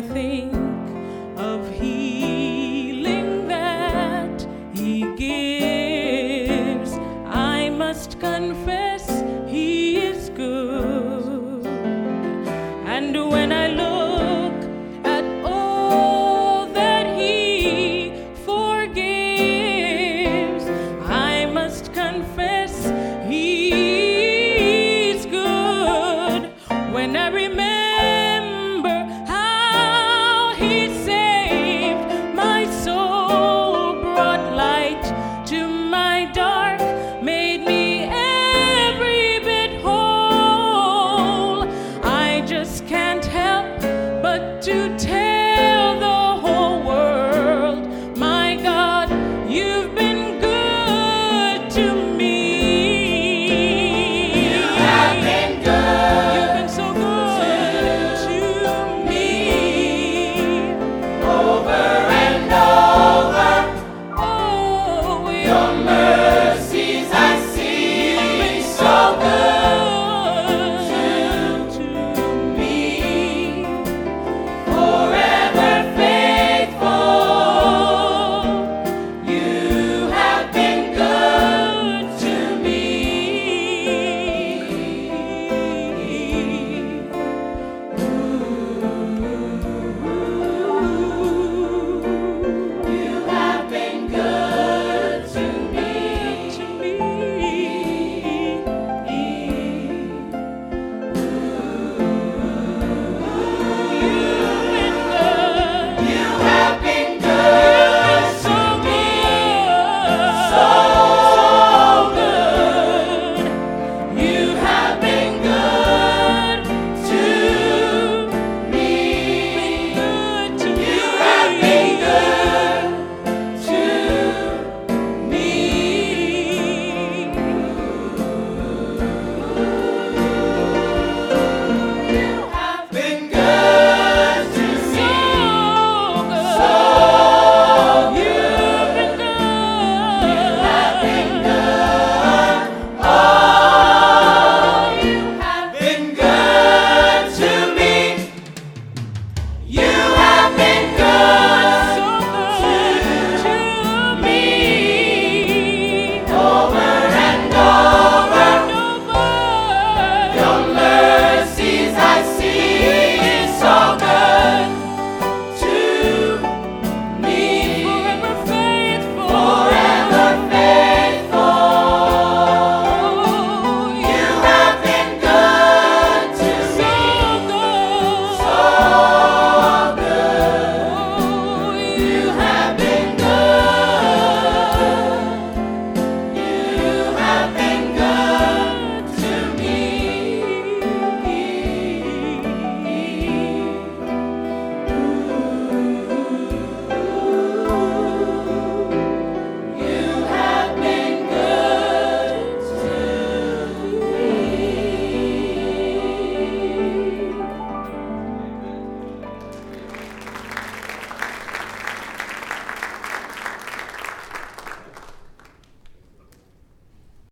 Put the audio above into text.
I think of him.